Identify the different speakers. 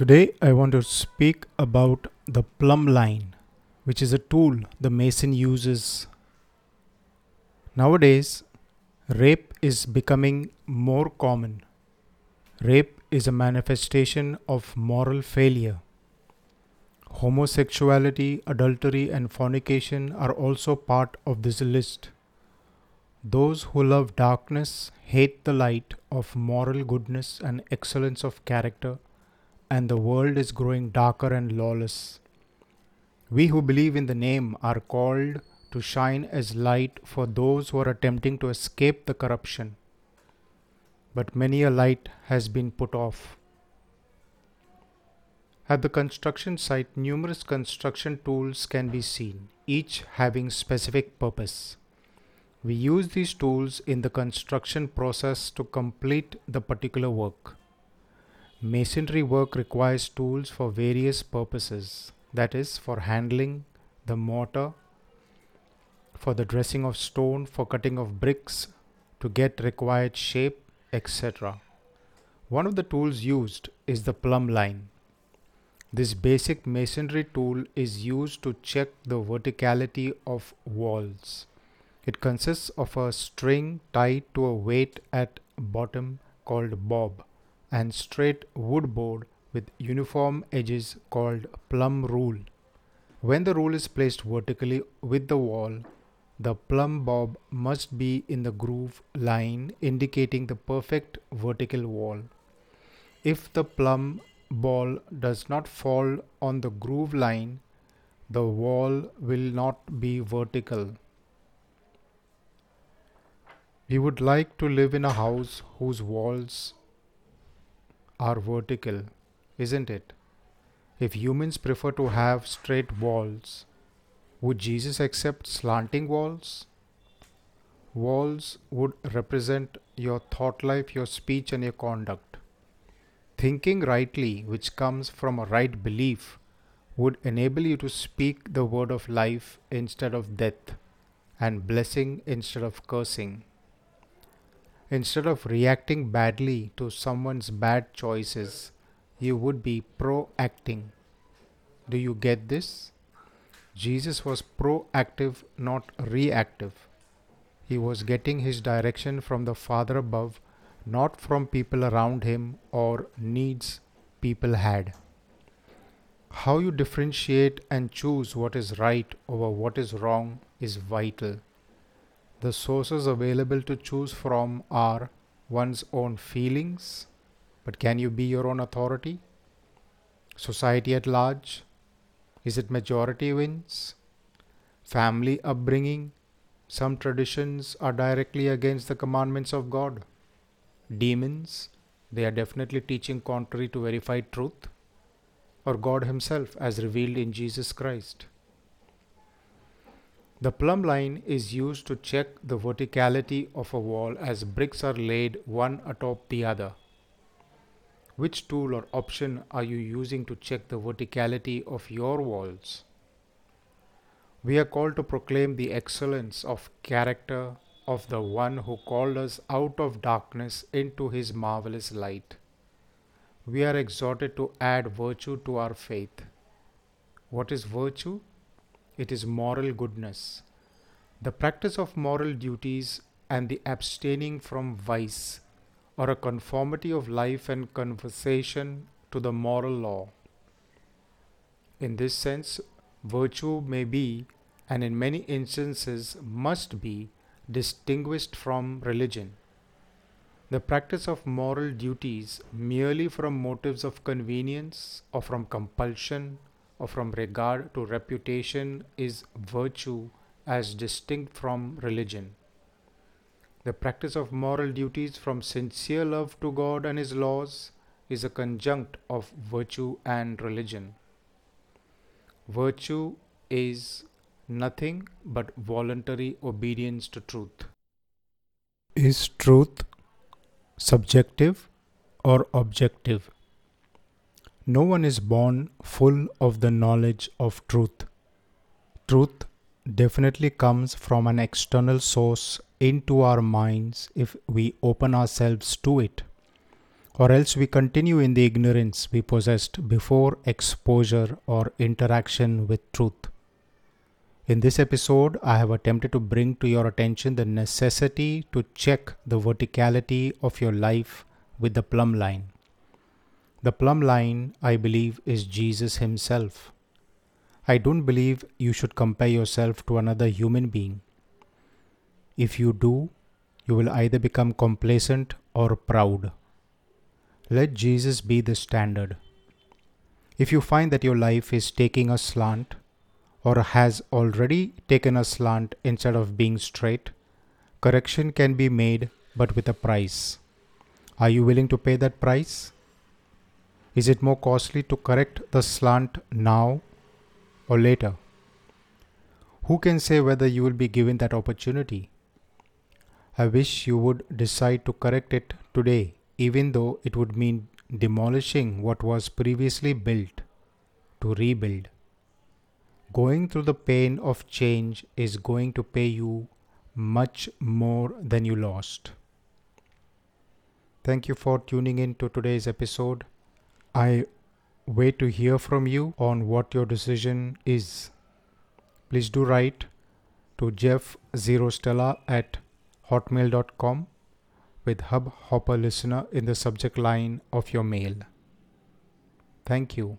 Speaker 1: Today, I want to speak about the plumb line, which is a tool the Mason uses. Nowadays, rape is becoming more common. Rape is a manifestation of moral failure. Homosexuality, adultery, and fornication are also part of this list. Those who love darkness hate the light of moral goodness and excellence of character, and the world is growing darker and lawless. We who believe in the name are called to shine as light for those who are attempting to escape the corruption. But many a light has been put off. At the construction site, numerous construction tools can be seen, each having specific purpose. We use these tools in the construction process to complete the particular work. Masonry work requires tools for various purposes, that is, for handling the mortar, for the dressing of stone, for cutting of bricks, to get required shape, etc. One of the tools used is the plumb line. This basic masonry tool is used to check the verticality of walls. It consists of a string tied to a weight at bottom called bob and straight wood board with uniform edges called plumb rule. When the rule is placed vertically with the wall, the plumb bob must be in the groove line indicating the perfect vertical wall. If the plumb ball does not fall on the groove line, the wall will not be vertical. We would like to live in a house whose walls are vertical, isn't it? If humans prefer to have straight walls, would Jesus accept slanting walls? Walls would represent your thought life, your speech, and your conduct. Thinking rightly, which comes from a right belief, would enable you to speak the word of life instead of death, and blessing instead of cursing. Instead of reacting badly to someone's bad choices, you would be proacting. Do you get this? Jesus was proactive, not reactive. He was getting his direction from the Father above, not from people around him or needs people had. How you differentiate and choose what is right over what is wrong is vital. The sources available to choose from are one's own feelings, but can you be your own authority? Society at large? Is it majority wins? Family upbringing? Some traditions are directly against the commandments of God. Demons? They are definitely teaching contrary to verified truth. Or God Himself as revealed in Jesus Christ. The plumb line is used to check the verticality of a wall as bricks are laid one atop the other. Which tool or option are you using to check the verticality of your walls? We are called to proclaim the excellence of character of the one who called us out of darkness into his marvelous light. We are exhorted to add virtue to our faith. What is virtue? It is moral goodness. The practice of moral duties and the abstaining from vice, or a conformity of life and conversation to the moral law. In this sense, virtue may be, and in many instances must be, distinguished from religion. The practice of moral duties merely from motives of convenience or from compulsion or from regard to reputation is virtue as distinct from religion. The practice of moral duties from sincere love to God and His laws is a conjunct of virtue and religion. Virtue is nothing but voluntary obedience to truth. Is truth subjective or objective? No one is born full of the knowledge of truth. Truth definitely comes from an external source into our minds if we open ourselves to it. or else we continue in the ignorance we possessed before exposure or interaction with truth. In this episode, I have attempted to bring to your attention the necessity to check the verticality of your life with the plumb line. The plumb line, I believe, is Jesus Himself. I don't believe you should compare yourself to another human being. If you do, you will either become complacent or proud. Let Jesus be the standard. If you find that your life is taking a slant or has already taken a slant instead of being straight, correction can be made but with a price. Are you willing to pay that price? Is it more costly to correct the slant now or later? Who can say whether you will be given that opportunity? I wish you would decide to correct it today even though it would mean demolishing what was previously built to rebuild. Going through the pain of change is going to pay you much more than you lost. Thank you for tuning in to today's episode. I wait to hear from you on what your decision is. Please do write to Jeff Zero Stella at hotmail.com with Hub Hopper Listener in the subject line of your mail. Thank you.